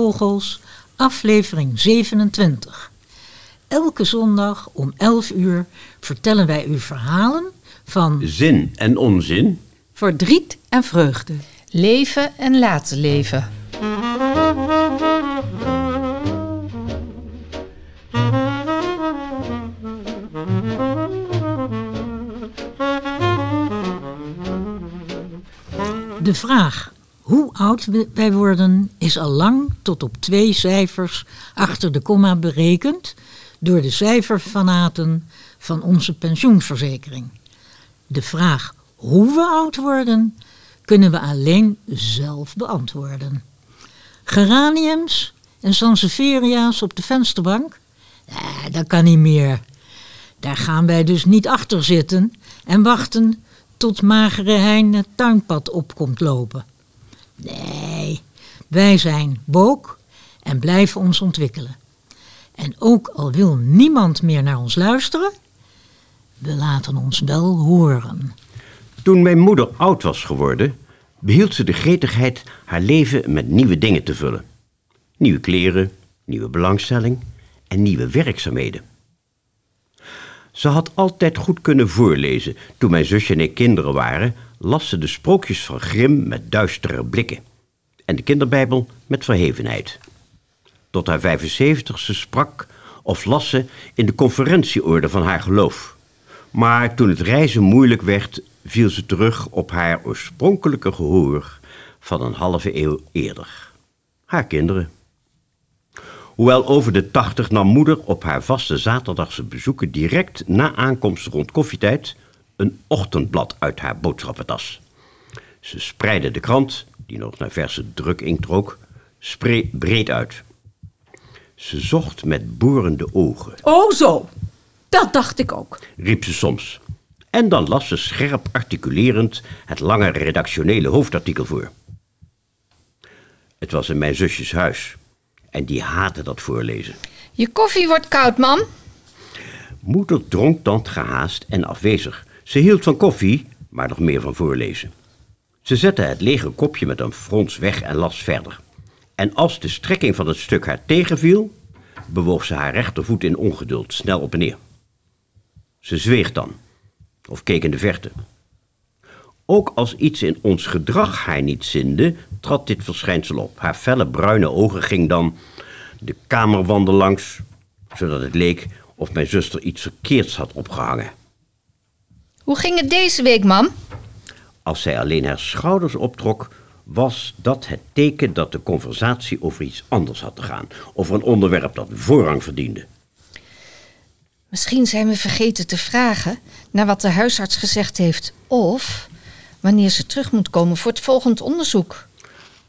Praatvogels, aflevering 27. Elke zondag om 11 uur vertellen wij u verhalen van Zin en onzin. Verdriet en vreugde. Leven en laten leven. de vraag hoe oud wij worden is al lang tot op twee cijfers achter de komma berekend door de cijferfanaten van onze pensioenverzekering. De vraag hoe we oud worden kunnen we alleen zelf beantwoorden. Geraniums en sansevieria's op de vensterbank? Eh, dat kan niet meer. Daar gaan wij dus niet achter zitten en wachten tot magere hein het tuinpad op komt lopen. Nee, wij zijn book en blijven ons ontwikkelen. En ook al wil niemand meer naar ons luisteren, we laten ons wel horen. Toen mijn moeder oud was geworden, behield ze de gretigheid haar leven met nieuwe dingen te vullen. Nieuwe kleren, nieuwe belangstelling en nieuwe werkzaamheden. Ze had altijd goed kunnen voorlezen. Toen mijn zusje en ik kinderen waren, las ze de sprookjes van Grim met duistere blikken. En de kinderbijbel met verhevenheid. Tot haar 75ste sprak of las ze in de conferentieorde van haar geloof. Maar toen het reizen moeilijk werd, viel ze terug op haar oorspronkelijke gehoor van een halve eeuw eerder. Haar kinderen. Hoewel over de tachtig nam moeder op haar vaste zaterdagse bezoeken direct na aankomst rond koffietijd een ochtendblad uit haar boodschappentas. Ze spreidde de krant, die nog naar verse drukinkt rook, breed uit. Ze zocht met borende ogen, Oh zo, dat dacht ik ook. riep ze soms. En dan las ze scherp articulerend het lange redactionele hoofdartikel voor. Het was in mijn zusjes huis. En die haatte dat voorlezen. Je koffie wordt koud, mam. Moeder dronk dan gehaast en afwezig. Ze hield van koffie, maar nog meer van voorlezen. Ze zette het lege kopje met een frons weg en las verder. En als de strekking van het stuk haar tegenviel, bewoog ze haar rechtervoet in ongeduld snel op en neer. Ze zweeg dan, of keek in de verte. Ook als iets in ons gedrag haar niet zinde, trad dit verschijnsel op. Haar felle bruine ogen ging dan de kamerwanden langs, zodat het leek of mijn zuster iets verkeerds had opgehangen. Hoe ging het deze week, mam? Als zij alleen haar schouders optrok, was dat het teken dat de conversatie over iets anders had te gaan. Over een onderwerp dat voorrang verdiende. Misschien zijn we vergeten te vragen naar wat de huisarts gezegd heeft. Of wanneer ze terug moet komen voor het volgend onderzoek.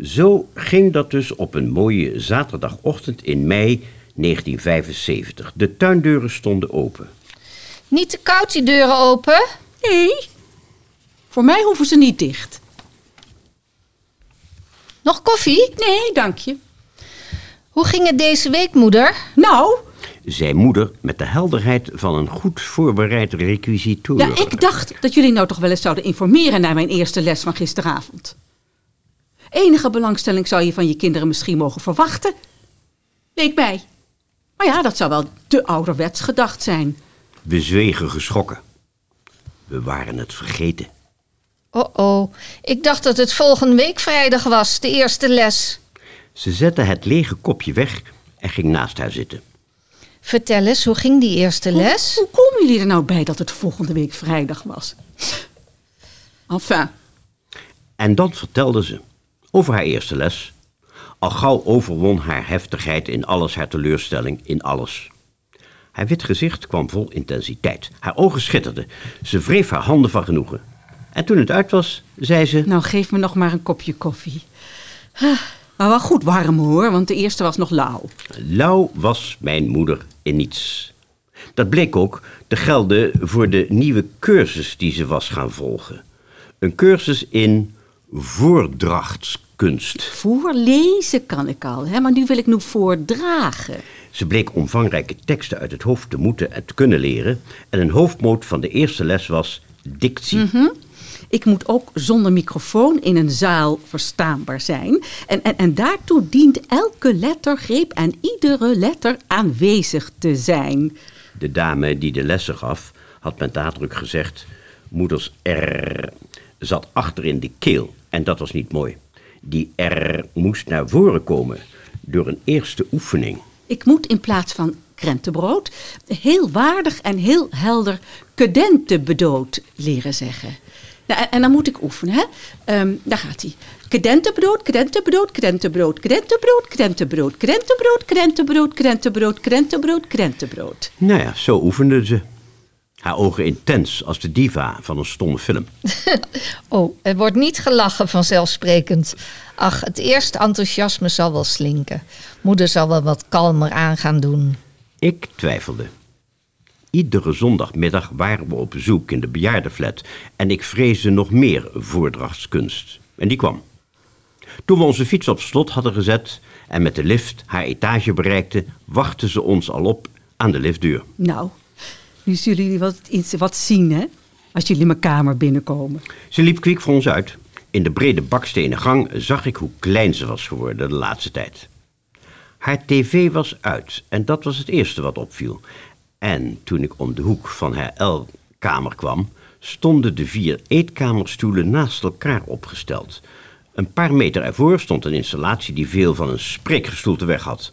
Zo ging dat dus op een mooie zaterdagochtend in mei 1975. De tuindeuren stonden open. Niet te koud die deuren open. Nee, voor mij hoeven ze niet dicht. Nog koffie? Nee, dank je. Hoe ging het deze week, moeder? Nou, zei moeder met de helderheid van een goed voorbereid requisitoor. ja, ik dacht dat jullie nou toch wel eens zouden informeren naar mijn eerste les van gisteravond. Enige belangstelling zou je van je kinderen misschien mogen verwachten. Leek mij. Maar ja, dat zou wel te ouderwets gedacht zijn. We zwegen geschrokken. We waren het vergeten. Oh oh, ik dacht dat het volgende week vrijdag was, de eerste les. Ze zette het lege kopje weg en ging naast haar zitten. Vertel eens, hoe ging die eerste les? Hoe komen jullie er nou bij dat het volgende week vrijdag was? Enfin, En dan vertelde ze over haar eerste les. Al gauw overwon haar heftigheid in alles haar teleurstelling in alles. Haar wit gezicht kwam vol intensiteit. Haar ogen schitterden. Ze wreef haar handen van genoegen. En toen het uit was, zei ze... Nou, geef me nog maar een kopje koffie. Ah, Maar wel goed warm hoor, want de eerste was nog lauw. Lauw was mijn moeder in niets. Dat bleek ook te gelden voor de nieuwe cursus die ze was gaan volgen. Een cursus in voordrachtskunst. Voorlezen kan ik al, hè? maar nu wil ik nu voordragen. Ze bleek omvangrijke teksten uit het hoofd te moeten en te kunnen leren. En een hoofdmoot van de eerste les was dictie. Ik moet ook zonder microfoon in een zaal verstaanbaar zijn. En, en, en daartoe dient elke lettergreep en iedere letter aanwezig te zijn. De dame die de lessen gaf, had met nadruk gezegd... moeders R zat achter in de keel en dat was niet mooi. Die R moest naar voren komen door een eerste oefening. Ik moet in plaats van krentenbrood heel waardig en heel helder kedentebedood leren zeggen. Nou, en, dan moet ik oefenen, hè? Ehm, daar gaat hij. Kedentebedood, kedentebedood, kedentebedood, kedentebedood, kedentebedood, kedentebedood, kedentebedood, kedentebedood, kedentebedood, kedentebedood. Nou ja, zo oefende ze. Haar ogen intens als de diva van een stomme film. Oh, er wordt niet gelachen vanzelfsprekend. Ach, het eerste enthousiasme zal wel slinken. Moeder zal wel wat kalmer aan gaan doen. Ik twijfelde. Iedere zondagmiddag waren we op bezoek in de bejaardenflat en ik vreesde nog meer voordrachtskunst. En die kwam. Toen we onze fiets op slot hadden gezet en met de lift haar etage bereikten, wachtten ze ons al op aan de liftdeur. Nou, nu zullen jullie wat, iets, wat zien, hè? Als jullie mijn kamer binnenkomen. Ze liep kwiek voor ons uit. In de brede bakstenen gang zag ik hoe klein ze was geworden de laatste tijd. Haar tv was uit en dat was het eerste wat opviel. En toen ik om de hoek van haar L-kamer kwam, stonden de vier eetkamerstoelen naast elkaar opgesteld. Een paar meter ervoor stond een installatie die veel van een spreekgestoelte weg had.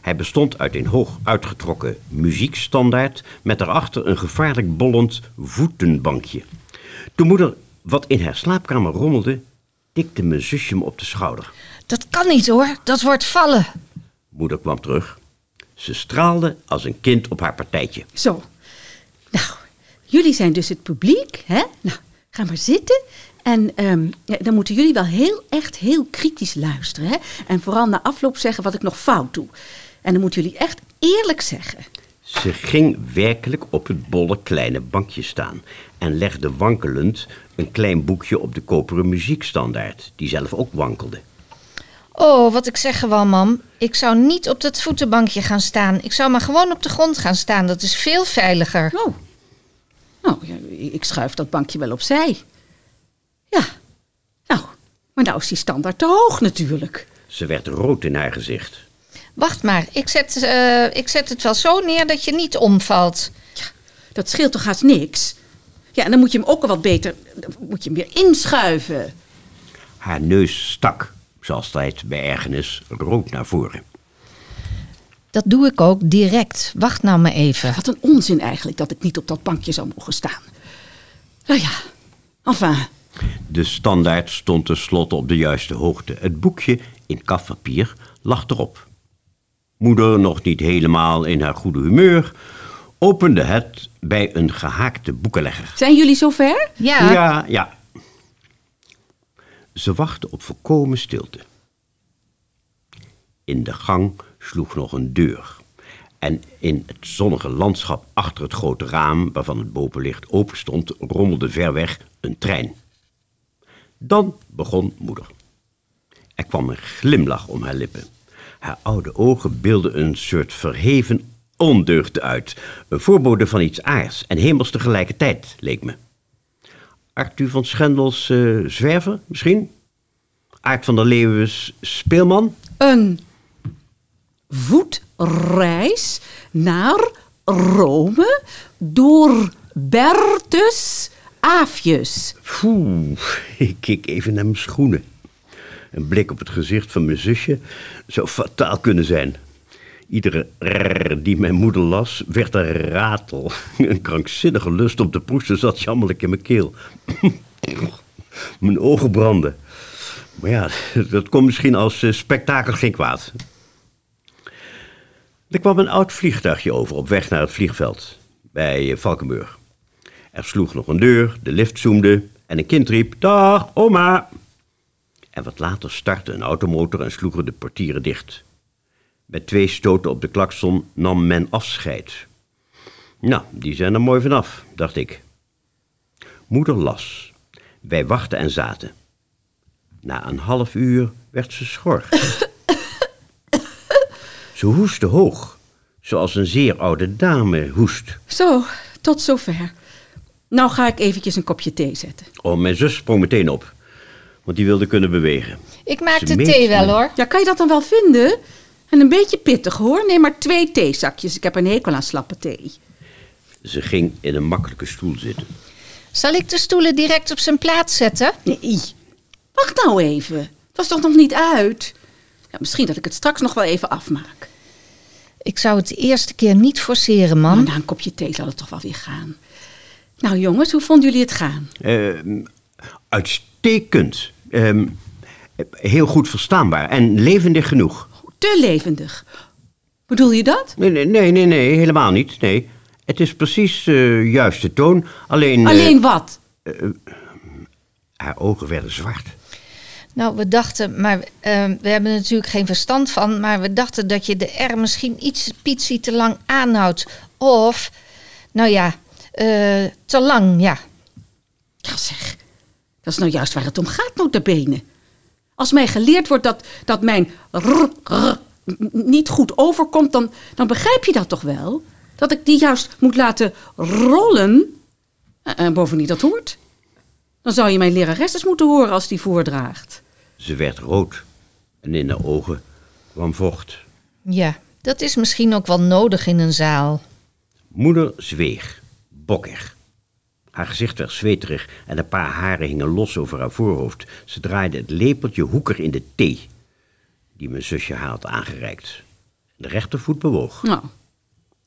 Hij bestond uit een hoog uitgetrokken muziekstandaard met daarachter een gevaarlijk bollend voetenbankje. Toen moeder wat in haar slaapkamer rommelde, tikte mijn zusje me op de schouder. Dat kan niet hoor, dat wordt vallen. Moeder kwam terug. Ze straalde als een kind op haar partijtje. Zo. Nou, jullie zijn dus het publiek, hè? Nou, ga maar zitten. En ehm, ja, dan moeten jullie wel heel, echt heel kritisch luisteren, hè? En vooral na afloop zeggen wat ik nog fout doe. En dan moeten jullie echt eerlijk zeggen. Ze ging werkelijk op het bolle kleine bankje staan en legde wankelend een klein boekje op de koperen muziekstandaard, die zelf ook wankelde. Oh, wat ik zeggen wou, mam. Ik zou niet op dat voetenbankje gaan staan. Ik zou maar gewoon op de grond gaan staan. Dat is veel veiliger. Oh. Nou, ik schuif dat bankje wel opzij. Ja. Nou, maar nou is die standaard te hoog natuurlijk. Ze werd rood in haar gezicht. Wacht maar, ik zet, eh, ik zet het wel zo neer dat je niet omvalt. Dat scheelt toch haast niks? Ja, en dan moet je hem ook al wat beter, dan moet je hem weer inschuiven. Haar neus stak, zoals altijd bij ergernis, rood naar voren. Dat doe ik ook direct. Wacht nou maar even. Wat een onzin eigenlijk dat ik niet op dat bankje zou mogen staan. Nou ja, enfin. De standaard stond tenslotte op de juiste hoogte. Het boekje in kafpapier lag erop. Moeder, nog niet helemaal in haar goede humeur, opende het bij een gehaakte boekenlegger. Zijn jullie zover? Ja, Ja, ja. Ze wachtte op volkomen stilte. In de gang sloeg nog een deur. En in het zonnige landschap achter het grote raam, waarvan het bovenlicht open stond, rommelde ver weg een trein. Dan begon moeder. Er kwam een glimlach om haar lippen. Haar oude ogen beelden een soort verheven ondeugd uit. Een voorbode van iets aards en hemels tegelijkertijd, leek me. Arthur van Schendels eh, zwerver, misschien? Aart van der Leeuwens speelman? Een voetreis naar Rome door Bertus Aafjes. Poeh, ik keek even naar mijn schoenen. Een blik op het gezicht van mijn zusje zou fataal kunnen zijn. Iedere rrr die mijn moeder las, werd een ratel. Een krankzinnige lust om te proesten zat jammerlijk in mijn keel. mijn ogen brandden. Maar ja, dat komt misschien als eh, spektakel geen kwaad. Er kwam een oud vliegtuigje over op weg naar het vliegveld bij eh, Valkenburg. Er sloeg nog een deur, de lift zoomde en een kind riep: Dag, oma! En wat later startte een automotor en sloegen de portieren dicht. Met twee stoten op de klakson nam men afscheid. Nou, die zijn er mooi vanaf, dacht ik. Moeder las. Wij wachten en zaten. Na een half uur werd ze schor. ze hoestte hoog, zoals een zeer oude dame hoest. Zo, tot zover. Nou ga ik eventjes een kopje thee zetten. Oh, mijn zus sprong meteen op, want die wilde kunnen bewegen. Ik maak Ze de thee wel hoor. Ja, kan je dat dan wel vinden? En een beetje pittig hoor. Neem maar twee theezakjes. Ik heb een hekel aan slappe thee. Ze ging in een makkelijke stoel zitten. Zal ik de stoelen direct op zijn plaats zetten? Nee, wacht nou even. Het was toch nog niet uit? Ja, misschien dat ik het straks nog wel even afmaak. Ik zou het de eerste keer niet forceren, Maar man. na een kopje thee zal het toch wel weer gaan. Nou jongens, hoe vonden jullie het gaan? Ehm, uitstekend. Ehm, heel goed verstaanbaar en levendig genoeg. Te levendig. Bedoel je dat? Nee, nee, nee, nee, nee, helemaal niet. Nee. Het is precies de juiste toon. Alleen, eh, Alleen wat? haar ogen werden zwart. Nou, we dachten, maar eh, we hebben er natuurlijk geen verstand van, maar we dachten dat je de R misschien iets pietsie te lang aanhoudt. Of, nou ja, eh, te lang, ja. Ja zeg, dat is nou juist waar het om gaat, notabene. Als mij geleerd wordt dat, dat mijn rr, niet goed overkomt, dan, dan begrijp je dat toch wel? Dat ik die juist moet laten rollen. En, en bovendien, dat hoort. Dan zou je mijn lerares eens moeten horen als die voordraagt. Ze werd rood en in haar ogen kwam vocht. Ja, dat is misschien ook wel nodig in een zaal. Moeder zweeg, bokkig. Haar gezicht werd zweterig en een paar haren hingen los over haar voorhoofd. Ze draaide het lepeltje hoeker in de thee die mijn zusje haar had aangereikt. De rechtervoet bewoog. Nou,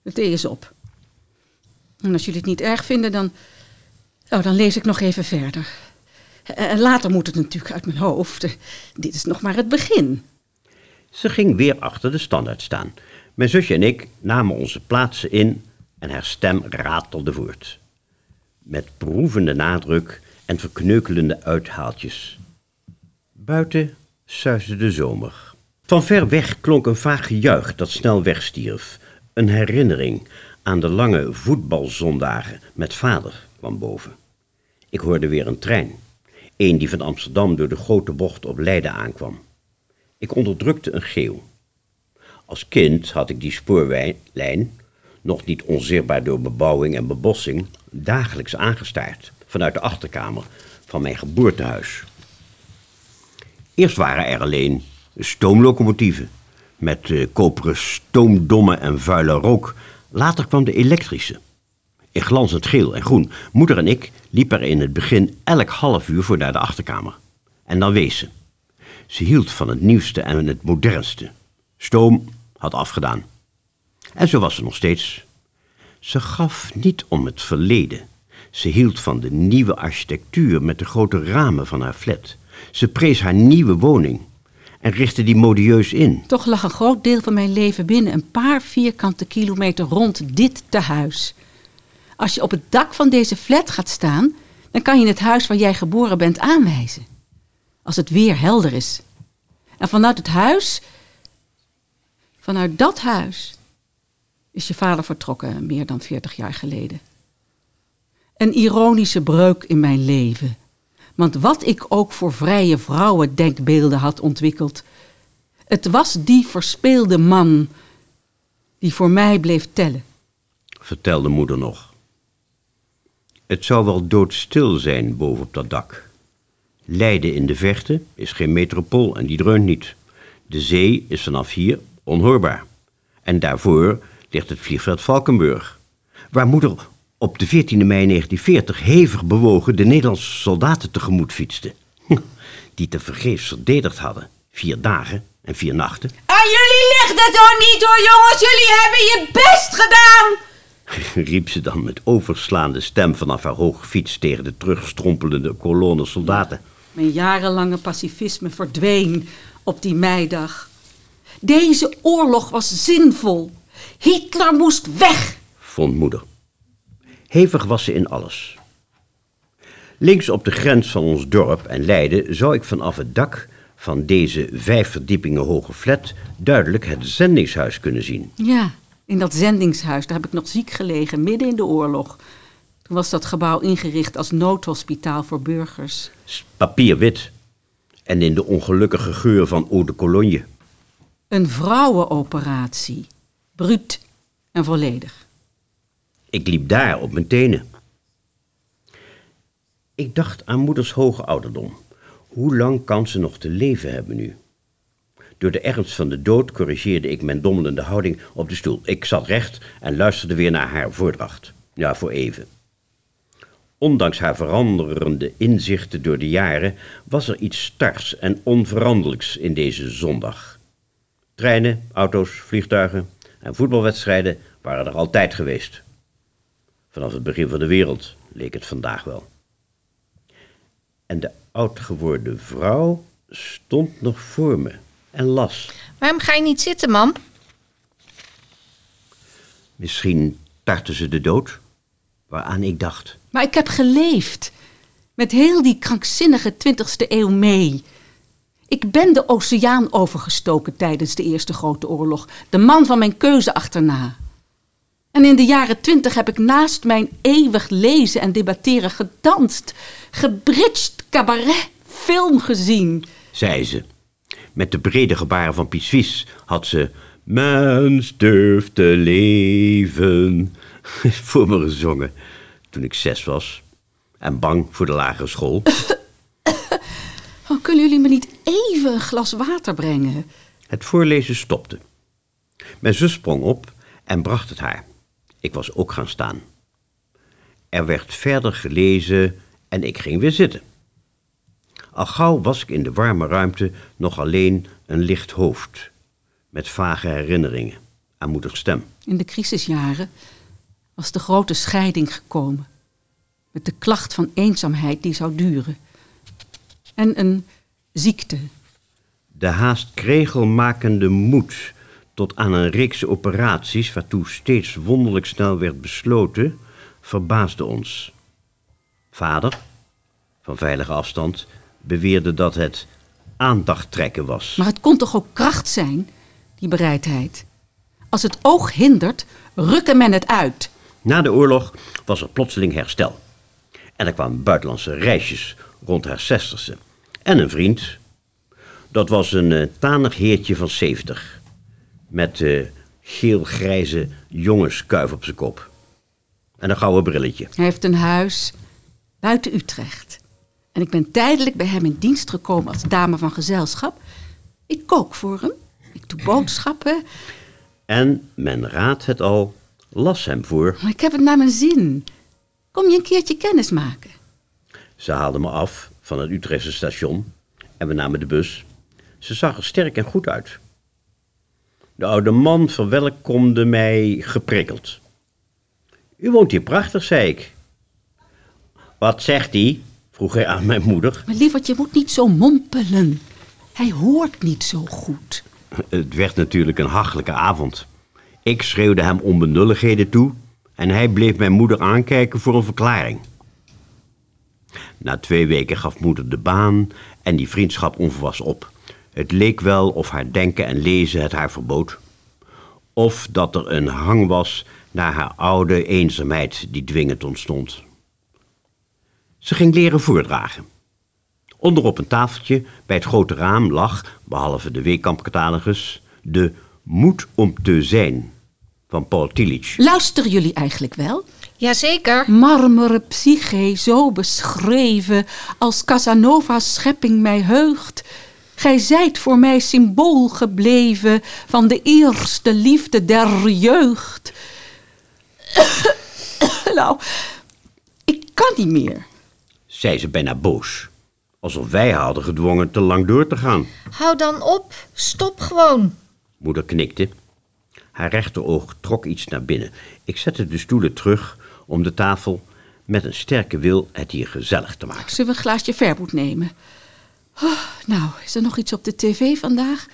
de thee is op. En als jullie het niet erg vinden, dan, oh, dan lees ik nog even verder. En later moet het natuurlijk uit mijn hoofd. Dit is nog maar het begin. Ze ging weer achter de standaard staan. Mijn zusje en ik namen onze plaatsen in en haar stem ratelde voort. Met proevende nadruk en verkneukelende uithaaltjes. Buiten suisde de zomer. Van ver weg klonk een vaag gejuich dat snel wegstierf. Een herinnering aan de lange voetbalzondagen met vader kwam boven. Ik hoorde weer een trein. Een die van Amsterdam door de grote bocht op Leiden aankwam. Ik onderdrukte een geeuw. Als kind had ik die spoorlijn, nog niet onzichtbaar door bebouwing en bebossing, dagelijks aangestaard vanuit de achterkamer van mijn geboortehuis. Eerst waren er alleen stoomlocomotieven met eh, koperen stoomdommen en vuile rook. Later kwam de elektrische. In glanzend geel en groen. Moeder en ik liepen er in het begin elk half uur voor naar de achterkamer. En dan wees ze. Ze hield van het nieuwste en het modernste. Stoom had afgedaan. En zo was ze nog steeds. Ze gaf niet om het verleden. Ze hield van de nieuwe architectuur met de grote ramen van haar flat. Ze prees haar nieuwe woning en richtte die modieus in. Toch lag een groot deel van mijn leven binnen een paar vierkante kilometer rond dit tehuis. Als je op het dak van deze flat gaat staan, dan kan je het huis waar jij geboren bent aanwijzen. Als het weer helder is. En vanuit het huis, vanuit dat huis, is je vader vertrokken meer dan 40 jaar geleden. Een ironische breuk in mijn leven. Want wat ik ook voor vrije vrouwen denkbeelden had ontwikkeld, het was die verspeelde man die voor mij bleef tellen. vertelde moeder nog. Het zou wel doodstil zijn boven op dat dak. Leiden in de verte is geen metropool en die dreunt niet. De zee is vanaf hier onhoorbaar. En daarvoor ligt het vliegveld Valkenburg, waar moeder op de 14 mei 1940 hevig bewogen de Nederlandse soldaten tegemoet fietste. Die te vergeefs verdedigd hadden, vier dagen en vier nachten. Aan jullie ligt het toch niet hoor jongens, jullie hebben je best gedaan! riep ze dan met overslaande stem vanaf haar hoge fiets tegen de terugstrompelende kolonne soldaten. Mijn jarenlange pacifisme verdween op die meidag. Deze oorlog was zinvol. Hitler moest weg. vond moeder. Hevig was ze in alles. Links op de grens van ons dorp en Leiden zou ik vanaf het dak van deze vijf verdiepingen hoge flat duidelijk het zendingshuis kunnen zien. Ja, in dat zendingshuis, daar heb ik nog ziek gelegen, midden in de oorlog. Toen was dat gebouw ingericht als noodhospitaal voor burgers. Papierwit en in de ongelukkige geur van eau de cologne. Een vrouwenoperatie. Bruut en volledig. Ik liep daar op mijn tenen. Ik dacht aan moeders hoge ouderdom. Hoe lang kan ze nog te leven hebben nu? Door de ernst van de dood corrigeerde ik mijn dommelende houding op de stoel. Ik zat recht en luisterde weer naar haar voordracht. Ja, voor even. Ondanks haar veranderende inzichten door de jaren was er iets stars en onveranderlijks in deze zondag. Treinen, auto's, vliegtuigen en voetbalwedstrijden waren er altijd geweest. Vanaf het begin van de wereld leek het vandaag wel. En de oud geworden vrouw stond nog voor me en las. Waarom ga je niet zitten, mam? Misschien tartte ze de dood, waaraan ik dacht. Maar ik heb geleefd. Met heel die krankzinnige 20e eeuw mee. Ik ben de oceaan overgestoken tijdens de Eerste Grote Oorlog. De man van mijn keuze achterna. En in de jaren twintig heb ik naast mijn eeuwig lezen en debatteren gedanst, gebridged cabaret, film gezien. zei ze. Met de brede gebaren van Piet had ze... Mens durft te leven voor me gezongen toen ik zes was. En bang voor de lagere school. Oh, kunnen jullie me niet even een glas water brengen? Het voorlezen stopte. Mijn zus sprong op en bracht het haar. Ik was ook gaan staan. Er werd verder gelezen en ik ging weer zitten. Al gauw was ik in de warme ruimte nog alleen een licht hoofd, met vage herinneringen aan moeders stem. In de crisisjaren was de grote scheiding gekomen. Met de klacht van eenzaamheid die zou duren. En een ziekte. De haast kregelmakende moed tot aan een reeks operaties, waartoe steeds wonderlijk snel werd besloten, verbaasde ons. Vader, van veilige afstand, beweerde dat het aandacht trekken was. Maar het kon toch ook kracht zijn, die bereidheid. Als het oog hindert, rukken men het uit. Na de oorlog was er plotseling herstel. En er kwamen buitenlandse reisjes rond haar zestigste. En een vriend. Dat was een eh, tanig heertje van zeventig. Met eh, geel-grijze jongenskuif op zijn kop. En een gouden brilletje. Hij heeft een huis buiten Utrecht. En ik ben tijdelijk bij hem in dienst gekomen als dame van gezelschap. Ik kook voor hem. Ik doe boodschappen. En men raadt het al, las hem voor. Maar ik heb het naar mijn zin. Kom je een keertje kennis maken? Ze haalde me af van het Utrechtse station en we namen de bus. Ze zag er sterk en goed uit. De oude man verwelkomde mij geprikkeld. U woont hier prachtig, zei ik. Wat zegt hij? vroeg hij aan mijn moeder. Maar lieverd, je moet niet zo mompelen. Hij hoort niet zo goed. Het werd natuurlijk een hachelijke avond. Ik schreeuwde hem onbenulligheden toe en hij bleef mijn moeder aankijken voor een verklaring. Na twee weken gaf moeder de baan en die vriendschap onverwas op. Het leek wel of haar denken en lezen het haar verbood. Of dat er een hang was naar haar oude eenzaamheid die dwingend ontstond. Ze ging leren voordragen. Onder op een tafeltje bij het grote raam lag, behalve de Weekamp-catalogus, de Moed om te zijn van Paul Tillich. Luisteren jullie eigenlijk wel? Jazeker. Marmeren psyche, zo beschreven, als Casanova's schepping mij heugt. Gij zijt voor mij symbool gebleven van de eerste liefde der jeugd. nou, ik kan niet meer. zei ze bijna boos. Alsof wij haar hadden gedwongen te lang door te gaan. Hou dan op. Stop gewoon. Moeder knikte. Haar rechteroog trok iets naar binnen. Ik zette de stoelen terug om de tafel met een sterke wil het hier gezellig te maken. Zullen we een glaasje verboet nemen? Nou, is er nog iets op de tv vandaag?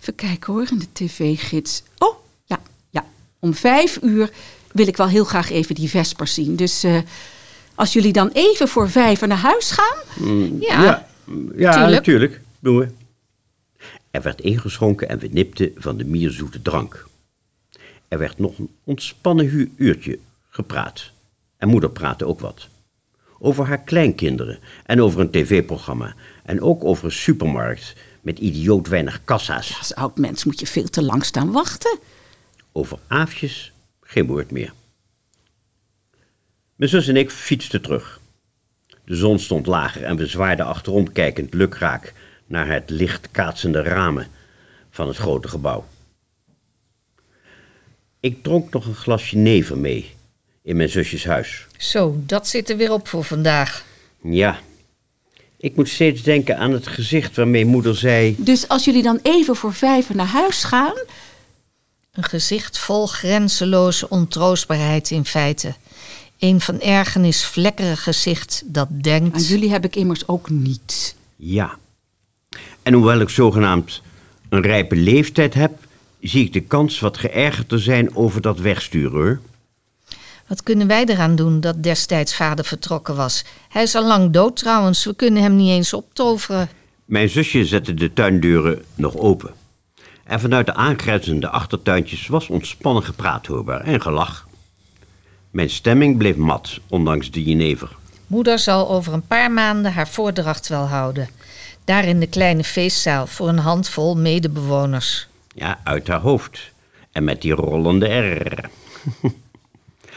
Even kijken hoor, in de tv-gids. Oh, ja, ja. Om vijf uur wil ik wel heel graag even die Vespers zien. Dus eh, als jullie dan even voor vijf naar huis gaan... Ja, ja, ja tuurlijk. natuurlijk. Doen we. Er werd ingeschonken en we nipten van de mierzoete drank. Er werd nog een ontspannen uurtje gepraat. En moeder praatte ook wat. Over haar kleinkinderen en over een tv-programma. En ook over een supermarkt met idioot weinig kassa's. Als oud mens moet je veel te lang staan wachten. Over aafjes geen woord meer. Mijn zus en ik fietsten terug. De zon stond lager en we zwaarden achterom kijkend lukraak naar het licht kaatsende ramen van het grote gebouw. Ik dronk nog een glas jenever mee in mijn zusjes huis. zo, dat zit er weer op voor vandaag. Ja, ik moet steeds denken aan het gezicht waarmee moeder zei... Dus als jullie dan even voor vijf naar huis gaan... Een gezicht vol grenzeloze ontroostbaarheid in feite. Een van ergernis vlekkerig gezicht dat denkt... Aan jullie heb ik immers ook niets. Ja. En hoewel ik zogenaamd een rijpe leeftijd heb, zie ik de kans wat geërgerd te zijn over dat wegsturen hoor. Wat kunnen wij eraan doen dat destijds vader vertrokken was? Hij is al lang dood trouwens, we kunnen hem niet eens optoveren. Mijn zusje zette de tuindeuren nog open. En vanuit de aangrenzende achtertuintjes was ontspannen gepraat hoorbaar en gelach. Mijn stemming bleef mat, ondanks de jenever. Moeder zal over een paar maanden haar voordracht wel houden. Daar in de kleine feestzaal voor een handvol medebewoners. Ja, uit haar hoofd. En met die rollende R.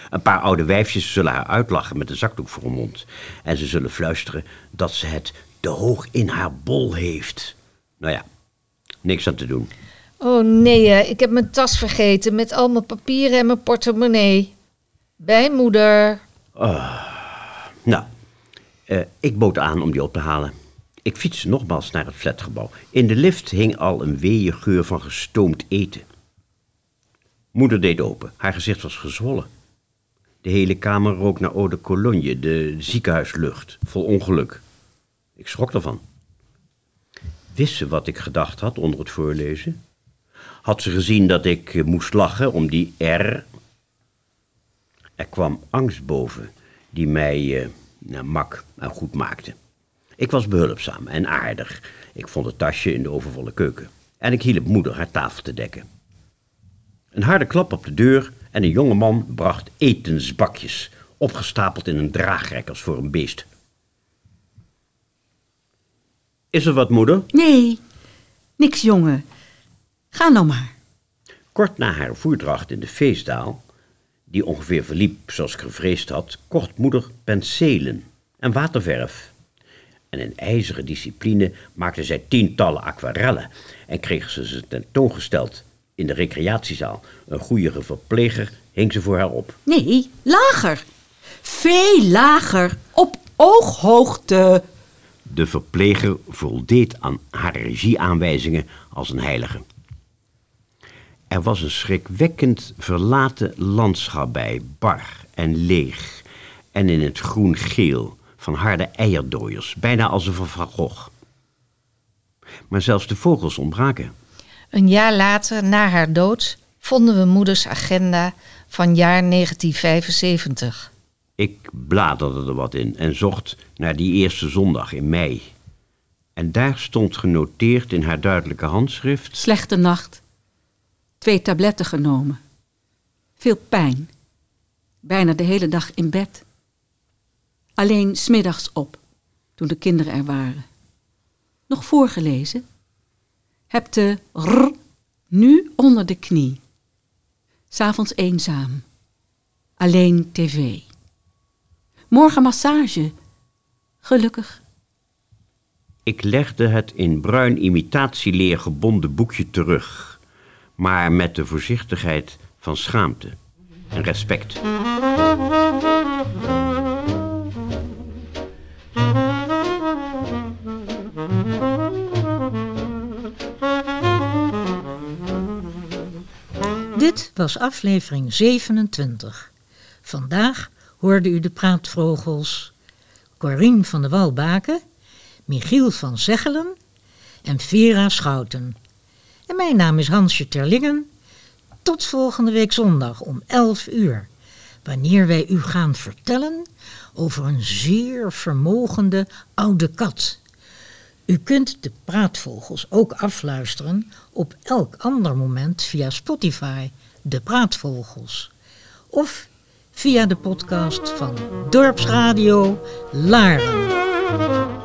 Een paar oude wijfjes zullen haar uitlachen met een zakdoek voor haar mond. En ze zullen fluisteren dat ze het te hoog in haar bol heeft. Nou ja, niks aan te doen. Oh nee, hè, ik heb mijn tas vergeten met al mijn papieren en mijn portemonnee. Bij moeder. Nou, eh, ik bood aan om die op te halen. Ik fietste nogmaals naar het flatgebouw. In de lift hing al een weeë geur van gestoomd eten. Moeder deed open. Haar gezicht was gezwollen. De hele kamer rook naar eau de cologne, de ziekenhuislucht, vol ongeluk. Ik schrok ervan. Wist ze wat ik gedacht had onder het voorlezen? Had ze gezien dat ik eh, moest lachen om die R? Er kwam angst boven, die mij eh, nou, mak en goed maakte. Ik was behulpzaam en aardig. Ik vond het tasje in de overvolle keuken. En ik hielp moeder haar tafel te dekken. Een harde klap op de deur en een jonge man bracht etensbakjes, opgestapeld in een draagrek als voor een beest. Is er wat, moeder? Nee, niks jongen. Ga nou maar. Kort na haar voerdracht in de feestdaal, die ongeveer verliep zoals ik gevreesd had, kocht moeder penselen en waterverf. En in ijzeren discipline maakte zij tientallen aquarellen en kreeg ze ze tentoongesteld in de recreatiezaal. Een goede verpleger hing ze voor haar op. Nee, lager. Veel lager. Op ooghoogte. De verpleger voldeed aan haar regieaanwijzingen als een heilige. Er was een schrikwekkend verlaten landschap bij, bar en leeg, en in het groen-geel van harde eierdooiers, bijna als een van Van Gogh. Maar zelfs de vogels ontbraken. Een jaar later, na haar dood, vonden we moeders agenda van jaar 1975. Ik bladerde er wat in en zocht naar die eerste zondag in mei. En daar stond genoteerd in haar duidelijke handschrift... Slechte nacht. Twee tabletten genomen. Veel pijn. Bijna de hele dag in bed. Alleen smiddags op, toen de kinderen er waren. Nog voorgelezen. Heb de r nu onder de knie. S'avonds eenzaam. Alleen tv. Morgen massage. Gelukkig. Ik legde het in bruin imitatieleer gebonden boekje terug, maar met de voorzichtigheid van schaamte en respect. Dit was aflevering 27. Vandaag hoorde u de praatvogels Corien van de Walbaken, Michiel van Zeggelen en Vera Schouten. En mijn naam is Hansje Terlingen. Tot volgende week zondag om 11 uur, wanneer wij u gaan vertellen over een zeer vermogende oude kat. U kunt de praatvogels ook afluisteren op elk ander moment via Spotify, de praatvogels. Of via de podcast van Dorpsradio Laren.